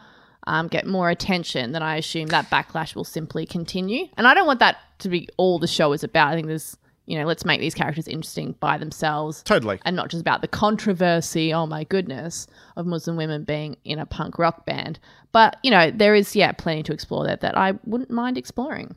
um, get more attention, then I assume that backlash will simply continue. And I don't want that to be all the show is about. I think there's, you know, let's make these characters interesting by themselves. Totally. And not just about the controversy, oh my goodness, of Muslim women being in a punk rock band. But, you know, there is, yeah, plenty to explore there that I wouldn't mind exploring.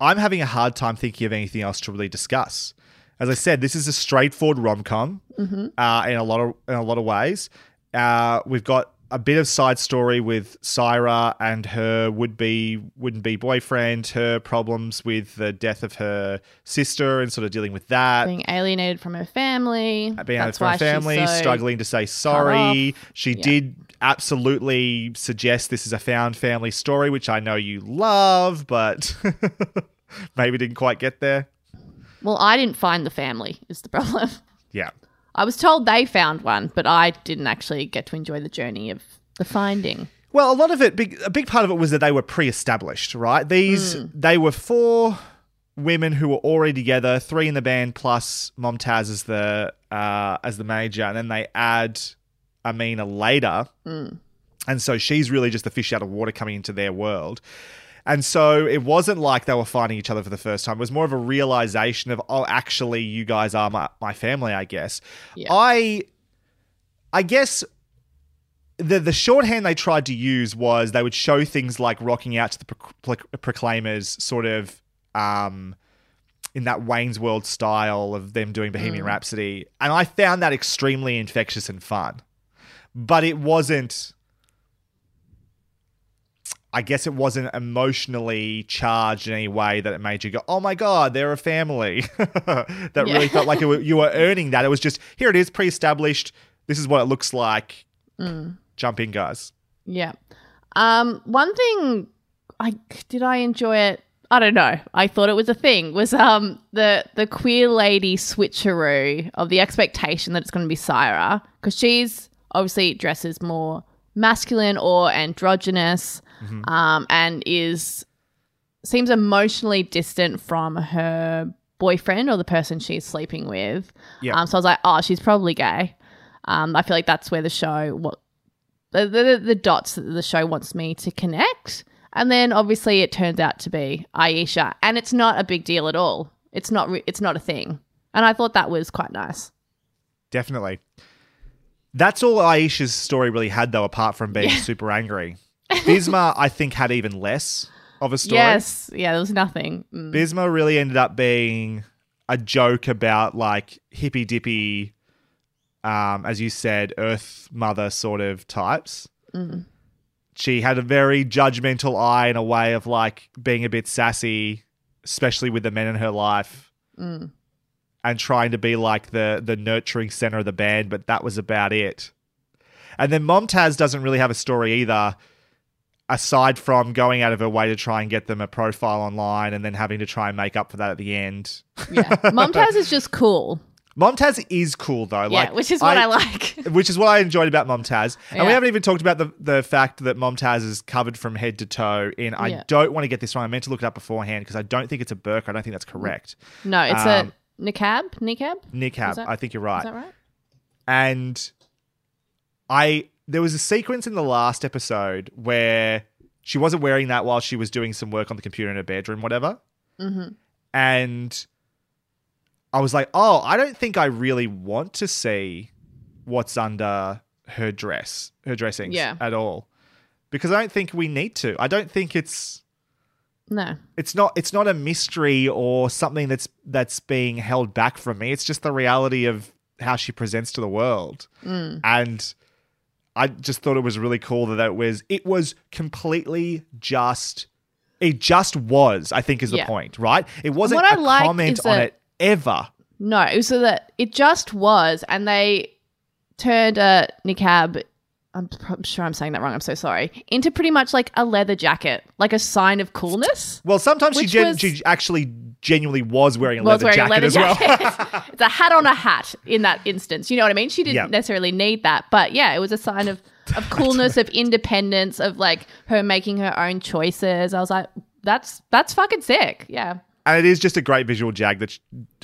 I'm having a hard time thinking of anything else to really discuss. As I said, this is a straightforward rom com Mm-hmm. uh, in a lot of in a lot of ways. Uh, we've got a bit of side story with Saira and her would be wouldn't be boyfriend, her problems with the death of her sister, and sort of dealing with that. Being alienated from her family. being out That's from her family, so- struggling to say sorry. She Yeah. did absolutely suggest this is a found family story, which I know you love, but maybe didn't quite get there. Well, I didn't find the family, is the problem. Yeah. I was told they found one, but I didn't actually get to enjoy the journey of the finding. Well, a lot of it, big, a big part of it was that they were pre-established, right? These, they were four women who were already together, three in the band plus Momtaz as the uh, as the major, and then they add Amina later, and so she's really just the fish out of water coming into their world. And so it wasn't like they were finding each other for the first time. It was more of a realization of, oh, actually, you guys are my, my family, I guess. Yeah. I I guess the the shorthand they tried to use was they would show things like rocking out to the Pro- Pro- Proclaimers, sort of um, in that Wayne's World style of them doing Bohemian Rhapsody, and I found that extremely infectious and fun. But it wasn't. I guess it wasn't emotionally charged in any way that it made you go, "Oh my god, they're a family." that Yeah. really felt like it, you were earning that. It was just here it is, pre-established. This is what it looks like. Jump in, guys. Yeah. Um, one thing I did I enjoy it. I don't know. I thought it was a thing. Was um the the queer lady switcheroo of the expectation that it's going to be Saira because she's obviously dresses more masculine or androgynous, um, and is seems emotionally distant from her boyfriend or the person she's sleeping with. Yeah. Um, so I was like, oh, she's probably gay. Um, I feel like that's where the show what the, the the dots that the show wants me to connect. And then obviously it turns out to be Ayesha, and it's not a big deal at all. It's not re- it's not a thing, and I thought that was quite nice. Definitely. That's all Ayesha's story really had, though, apart from being Yeah. super angry. Bisma, I think, had even less of a story. Yes, yeah, there was nothing. Mm. Bisma really ended up being a joke about like hippy dippy, um, as you said, Earth Mother sort of types. She had a very judgmental eye in a way of like being a bit sassy, especially with the men in her life, and trying to be like the the nurturing center of the band. But that was about it. And then Momtaz doesn't really have a story either aside from going out of her way to try and get them a profile online and then having to try and make up for that at the end. Yeah, Momtaz is just cool. Momtaz is cool though, Yeah, like which is what I, like. which is what I enjoyed about Momtaz. And we haven't even talked about the, the fact that Momtaz is covered from head to toe in I Yeah. don't want to get this wrong. I meant to look it up beforehand because I don't think it's a burqa. I don't think that's correct. no, it's Um, a niqab. Niqab. Niqab. That- I think you're right. Is that right? and I there was a sequence in the last episode where she wasn't wearing that while she was doing some work on the computer in her bedroom, whatever. Mm-hmm. And I was like, oh, I don't think I really want to see what's under her dress, her dressings Yeah. at all, because I don't think we need to. I don't think it's No. it's not it's not a mystery or something that's that's being held back from me. It's just the reality of how she presents to the world. And I just thought it was really cool that it was it was completely just it just was, I think is the Yeah. point, right? It wasn't what I a like comment on that- it ever. No, it was so that it just was, and they turned a niqab I'm, I'm sure I'm saying that wrong. I'm so sorry. Into pretty much like a leather jacket, like a sign of coolness. Well, sometimes she, gen- was- she actually genuinely was wearing a was leather wearing jacket a as leather well. jacket. it's a hat on a hat in that instance. You know what I mean? She didn't Yeah. necessarily need that, but yeah, it was a sign of of coolness, of independence, of like her making her own choices. I was like, that's that's fucking sick. Yeah. and it is just a great visual jag that, sh-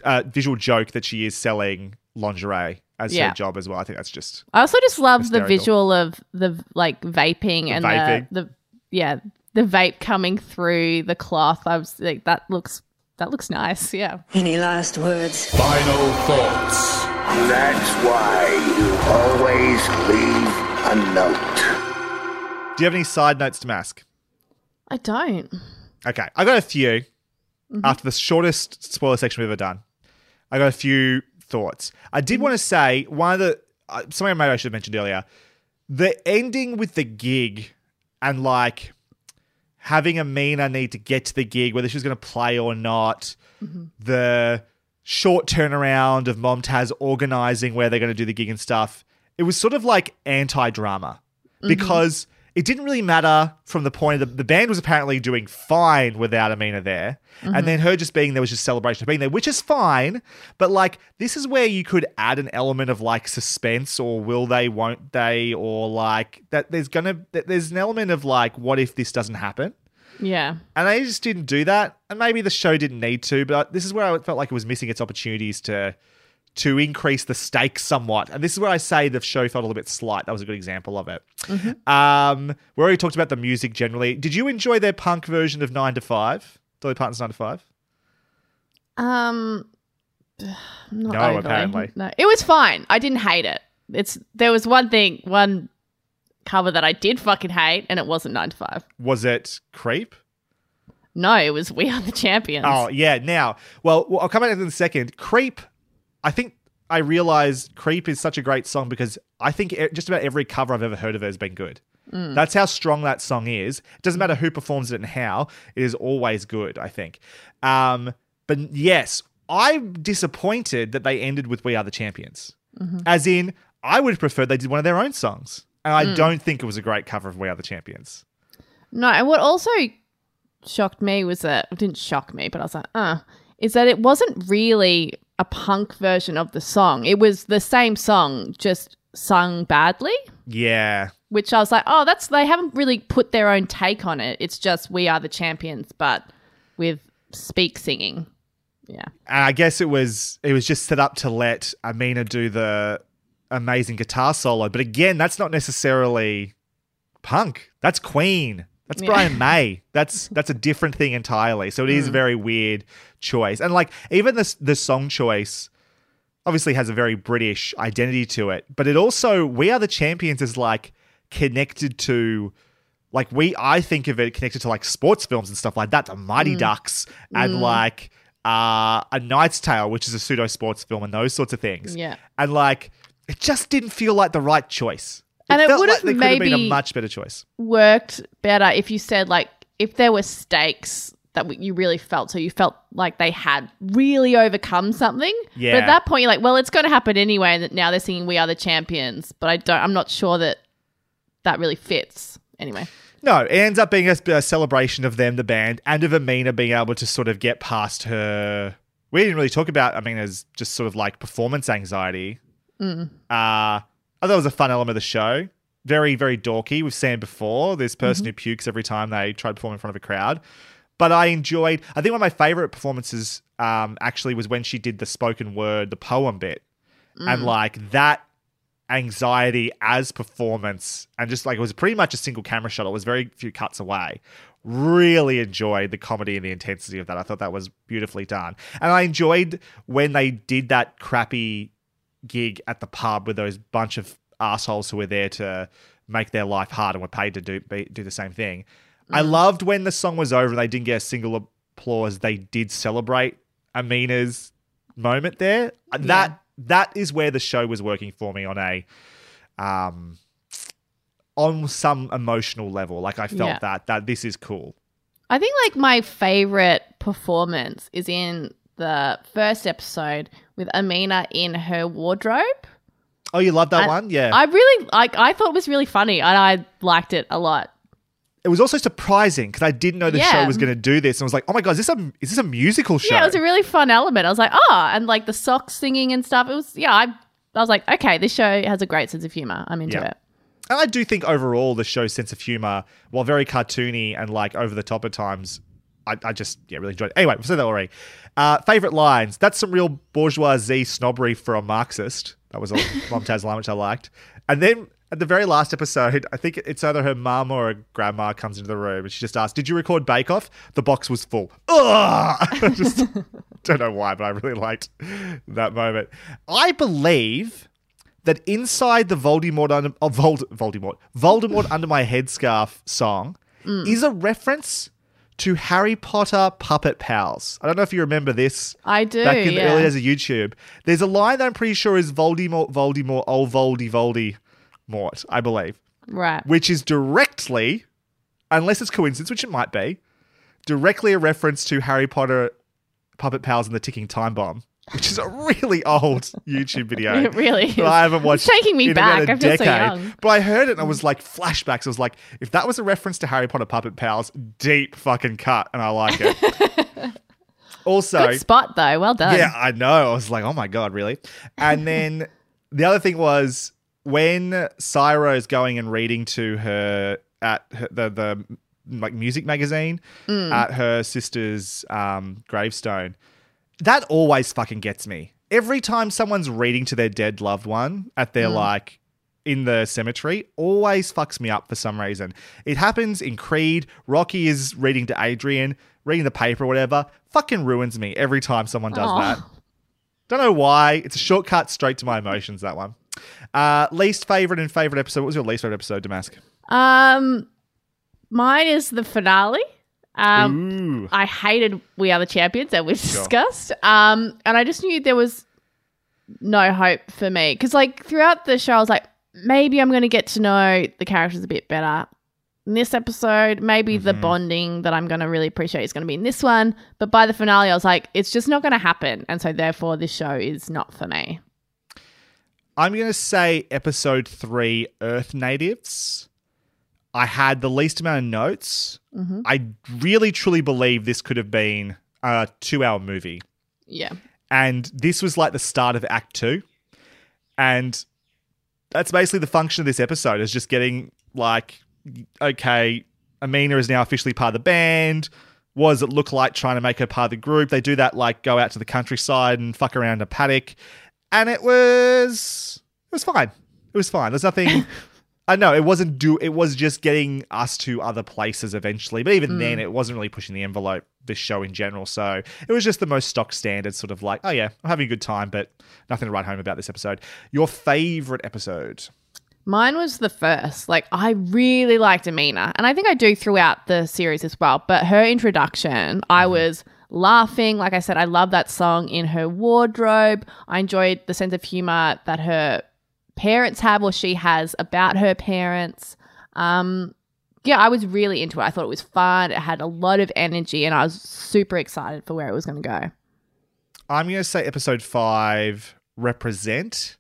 uh, visual joke that she is selling lingerie as Yeah. her job as well. I think that's just I also just love the visual of the like vaping and vaping. the the yeah the vape coming through the cloth. I was like, that looks that looks nice. Yeah. Any last words? Final thoughts. That's why you always leave a note. Do you have any side notes Damask? I don't. Okay, I got a few. Mm-hmm. After the shortest spoiler section we've ever done, I got a few thoughts. I did want to say one of the uh, something I maybe I should have mentioned earlier. The ending with the gig and like having Amina need to get to the gig, whether she was going to play or not. The short turnaround of Momtaz organizing where they're going to do the gig and stuff. It was sort of like anti-drama because it didn't really matter from the point of the, the band was apparently doing fine without Amina there. And mm-hmm. then her just being there was just celebration of being there, which is fine. But like, this is where you could add an element of like suspense or will they, won't they, or like that there's gonna, that there's an element of like, what if this doesn't happen? Yeah. And they just didn't do that. And maybe the show didn't need to, but this is where I felt like it was missing its opportunities to to increase the stakes somewhat. And this is where I say the show felt a little bit slight. That was a good example of it. Um, we already talked about the music generally. Did you enjoy their punk version of Nine to Five? Dolly Parton's Nine to Five? Um, not No, overly. apparently. No, it was fine. I didn't hate it. It's there was one thing, one cover that I did fucking hate, and it wasn't nine to five. Was it Creep? No, it was We Are the Champions. Oh, yeah. Now, well, well, I'll come back to that in a second. Creep, I think I realize Creep is such a great song because I think just about every cover I've ever heard of it has been good. That's how strong that song is. It doesn't matter who performs it and how, it is always good, I think. Um, but yes, I'm disappointed that they ended with We Are the Champions. As in, I would have preferred they did one of their own songs. And I don't think it was a great cover of We Are the Champions. No, and what also shocked me was that it didn't shock me, but I was like, uh, is that it wasn't really a punk version of the song. It was the same song, just sung badly. Yeah. Which I was like, oh, that's they haven't really put their own take on it. It's just we are the champions, but with speak singing. Yeah. And I guess it was it was just set up to let Amina do the amazing guitar solo. But again, that's not necessarily punk. That's Queen. That's Yeah. Brian May. That's that's a different thing entirely. So it is a mm. very weird choice. And like even this the song choice obviously has a very British identity to it, but it also We Are the Champions is like connected to like we I think of it connected to like sports films and stuff like that, the Mighty mm. Ducks and mm. like uh A Knight's Tale, which is a pseudo sports film and those sorts of things. Yeah. And like it just didn't feel like the right choice. And it felt would've like there could have been a much better choice. Worked better if you said like if there were stakes that you really felt so you felt like they had really overcome something. But Yeah. at that point you're like, well, it's going to happen anyway and now they're singing we are the champions, but I don't I'm not sure that that really fits. Anyway. No, it ends up being a, a celebration of them, the band, and of Amina being able to sort of get past her. We didn't really talk about Amina's just sort of like performance anxiety. Mm. Uh, I thought it was a fun element of the show. Very, very dorky. We've seen before. This person who pukes every time they try to perform in front of a crowd. But I enjoyed. I think one of my favorite performances um, actually was when she did the spoken word, the poem bit, and like that anxiety as performance and just like it was pretty much a single camera shot it was very few cuts away really enjoyed the comedy and the intensity of that i thought that was beautifully done and i enjoyed when they did that crappy gig at the pub with those bunch of assholes who were there to make their life hard and were paid to do be, do the same thing. I loved when the song was over and they didn't get a single applause. They did celebrate amina's moment there. That that is where the show was working for me on a um on some emotional level. Like i felt Yeah. that that this is cool. I think like my favorite performance is in the first episode with Amina in her wardrobe. Oh, you love that And one? Yeah. I really like. I thought it was really funny, and I liked it a lot. it was also surprising because I didn't know the Yeah. show was going to do this, and I was like, "Oh my god, is this a is this a musical show?" Yeah, it was a really fun element. I was like, oh, and like the socks singing and stuff. It was yeah. I I was like, okay, this show has a great sense of humor. I'm into Yeah. it. And I do think overall the show's sense of humor, while very cartoony and like over the top at times, I, I just yeah really enjoyed it. Anyway, we've said that already. Uh, favorite lines. That's some real bourgeoisie snobbery for a Marxist. That was a Momtaz line which I liked. And then at the very last episode, I think it's either her mum or her grandma comes into the room and she just asks, "Did you record Bake Off?" The box was full. Ugh! I just don't know why, but I really liked that moment. I believe that inside the Voldemort under oh, Vold, Voldemort Voldemort under my headscarf song is a reference to Harry Potter Puppet Pals. I don't know if you remember this. I do, Back in the yeah. early days of YouTube, there's a line that I'm pretty sure is Voldemort, Voldemort, oh Voldy, Voldy, Mort, I believe, Right. which is directly, unless it's coincidence, which it might be, directly a reference to Harry Potter Puppet Pals and the Ticking Time Bomb. Which is a really old YouTube video. It really is. I haven't watched. It's taking me back. a I feel so young. But I heard it and I was like flashbacks. I was like, if that was a reference to Harry Potter Puppet Pals, deep fucking cut, and I like it. also, Good spot though. Well done. yeah, I know. I was like, oh my god, really? And then the other thing was when Saira is going and reading to her at her, the the like music magazine Mm. at her sister's um, gravestone. That always fucking gets me. Every time someone's reading to their dead loved one at their Mm. like in the cemetery, always fucks me up for some reason. It happens in Creed. Rocky is reading to Adrian, reading the paper or whatever. Fucking ruins me every time someone does Aw. that. Don't know why. It's a shortcut straight to my emotions, that one. Uh, least favorite and favorite episode. What was your least favorite episode, Damask? Um, mine is the finale. Um, I hated We Are the Champions that we discussed. Um, and I just knew there was no hope for me because, like, throughout the show, I was like, maybe I'm going to get to know the characters a bit better. In this episode, maybe the Mm-hmm. bonding that I'm going to really appreciate is going to be in this one. But by the finale, I was like, it's just not going to happen. And so, therefore, this show is not for me. I'm going to say episode three, Earth Natives. I had the least amount of notes. Mhm. I really, truly believe this could have been a two hour movie. Yeah. And this was like the start of Act Two. And that's basically the function of this episode is just getting like, okay, Amina is now officially part of the band. What does it look like trying to make her part of the group? They do that like go out to the countryside and fuck around a paddock. And it was it was fine. It was fine. There's nothing I know it wasn't do it was just getting us to other places eventually. But even Mm. then it wasn't really pushing the envelope this show in general. So it was just the most stock standard sort of like, oh yeah, I'm having a good time, but nothing to write home about this episode. Your favorite episode? Mine was the first. Like, I really liked Amina, and I think I do throughout the series as well. But her introduction, I was laughing. Like I said, I love that song in her wardrobe. I enjoyed the sense of humor that her parents have or she has about her parents. Um, yeah, I was really into it. I thought it was fun. It had a lot of energy, and I was super excited for where it was going to go. I'm going to say episode five, represent.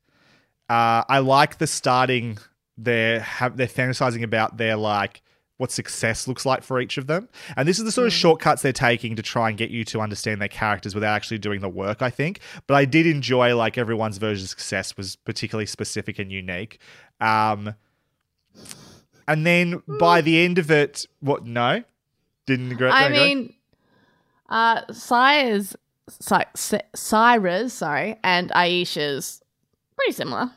Uh, I like the starting. They're have they're fantasizing about their like what success looks like for each of them, and this is the sort of shortcuts they're taking to try and get you to understand their characters without actually doing the work. I think, but I did enjoy like everyone's version of success was particularly specific and unique. Um, and then by the end of it, what? No, didn't agree. I mean, uh, Sire's, Si- Si- Saira's, sorry, and Ayesha's pretty similar.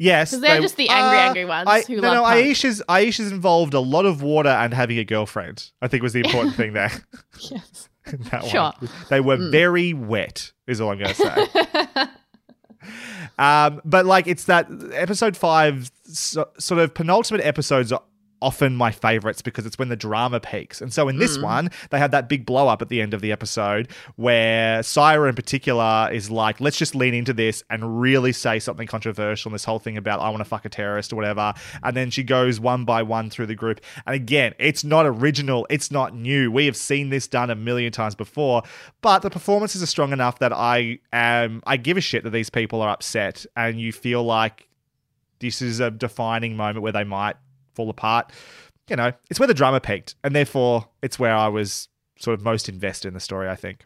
Yes, 'Cause they're just the angry, angry ones I, who no, love no, punk. Ayesha's Ayesha's involved a lot of water and having a girlfriend. I think was the important thing there. Yes. that Sure. one. They were Mm. very wet, is all I'm going to say. um, but like, it's that episode five, so, sort of penultimate episodes are often my favorites because it's when the drama peaks. And so in this Mm. one, they have that big blow up at the end of the episode where Saira in particular is like, let's just lean into this and really say something controversial. And this whole thing about I want to fuck a terrorist or whatever. And then she goes one by one through the group. And again, it's not original, it's not new. We have seen this done a million times before, but the performances are strong enough that I am I give a shit that these people are upset and you feel like this is a defining moment where they might fall apart. You know, it's where the drama peaked, and therefore it's where I was sort of most invested in the story, I think.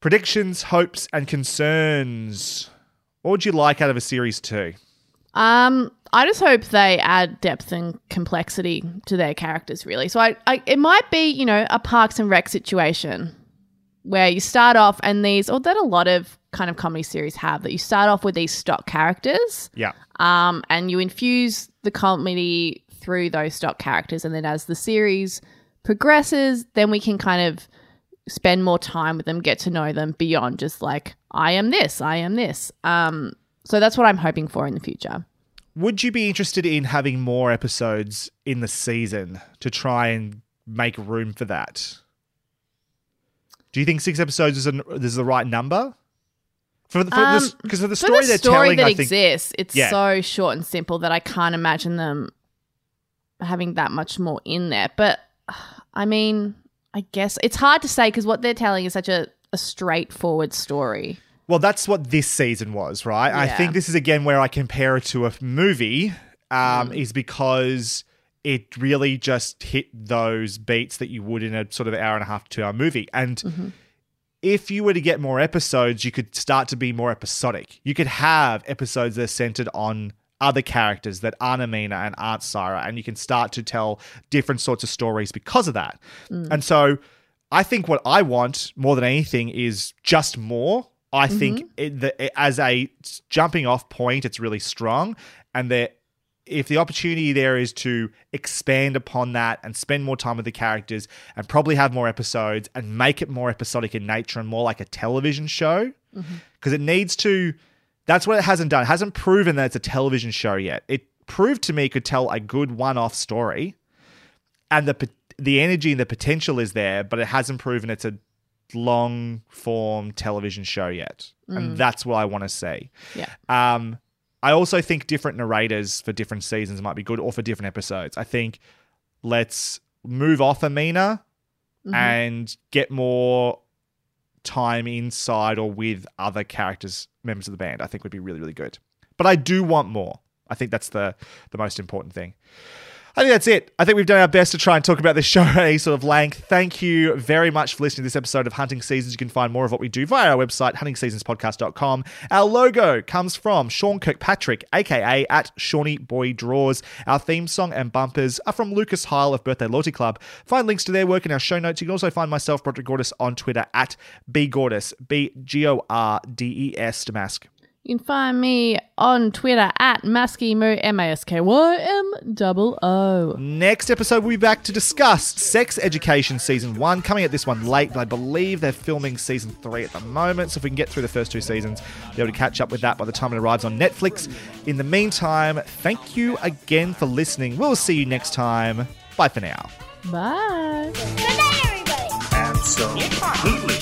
Predictions, hopes, and concerns. What would you like out of a series two? Um, I just hope they add depth and complexity to their characters, really. So I, I it might be, you know, a Parks and Rec situation where you start off and these, or that a lot of kind of comedy series have, that you start off with these stock characters, Yeah. um, and you infuse the comedy through those stock characters, and then as the series progresses, then we can kind of spend more time with them, get to know them beyond just like I am this, I am this. Um, so that's what I'm hoping for in the future. Would you be interested in having more episodes in the season to try and make room for that? Do you think six episodes is, an, is the right number? For, for Um, this, because of the For story the they're story telling, that I think exists, it's Yeah. so short and simple that I can't imagine them having that much more in there. But I mean, I guess it's hard to say because what they're telling is such a, a straightforward story. Well, that's what this season was, right? I think this is again where I compare it to a movie, um, is because it really just hit those beats that you would in a sort of hour and a half, to two hour movie. And mm-hmm. if you were to get more episodes, you could start to be more episodic. You could have episodes that are centered on other characters that aren't Amina and aren't Sarah, and you can start to tell different sorts of stories because of that. Mm. And so I think what I want more than anything is just more. I think mm-hmm. it, the, it- as a jumping off point, it's really strong, and that if the opportunity there is to expand upon that and spend more time with the characters and probably have more episodes and make it more episodic in nature and more like a television show, because it needs to. That's what it hasn't done. It hasn't proven that it's a television show yet. It proved to me it could tell a good one-off story, and the the energy and the potential is there, but it hasn't proven it's a long form television show yet, and that's what I want to see. Yeah. Um, I also think different narrators for different seasons might be good, or for different episodes. I think let's move off Amina mm-hmm. and get more time inside or with other characters, members of the band. I think would be really, really good. But I do want more. I think that's the the most important thing. I think that's it. I think we've done our best to try and talk about this show at any sort of length. Thank you very much for listening to this episode of Hunting Seasons. You can find more of what we do via our website, huntingseasonspodcast.com. Our logo comes from Sean Kirkpatrick, aka at Shawnee Boy Draws. Our theme song and bumpers are from Lucas Heil of Birthday Loyalty Club. Find links to their work in our show notes. You can also find myself, Broderick Gordis, on Twitter at bgordis, B G O R D E S, Damask. You can find me on Twitter at Maskymoo, M A S K Y M double O. Next episode, we'll be back to discuss Sex Education Season 1. Coming at this one late, but I believe they're filming Season 3 at the moment. So if we can get through the first two seasons, we'll be able to catch up with that by the time it arrives on Netflix. In the meantime, thank you again for listening. We'll see you next time. Bye for now. Bye. Good night, everybody. Absolutely.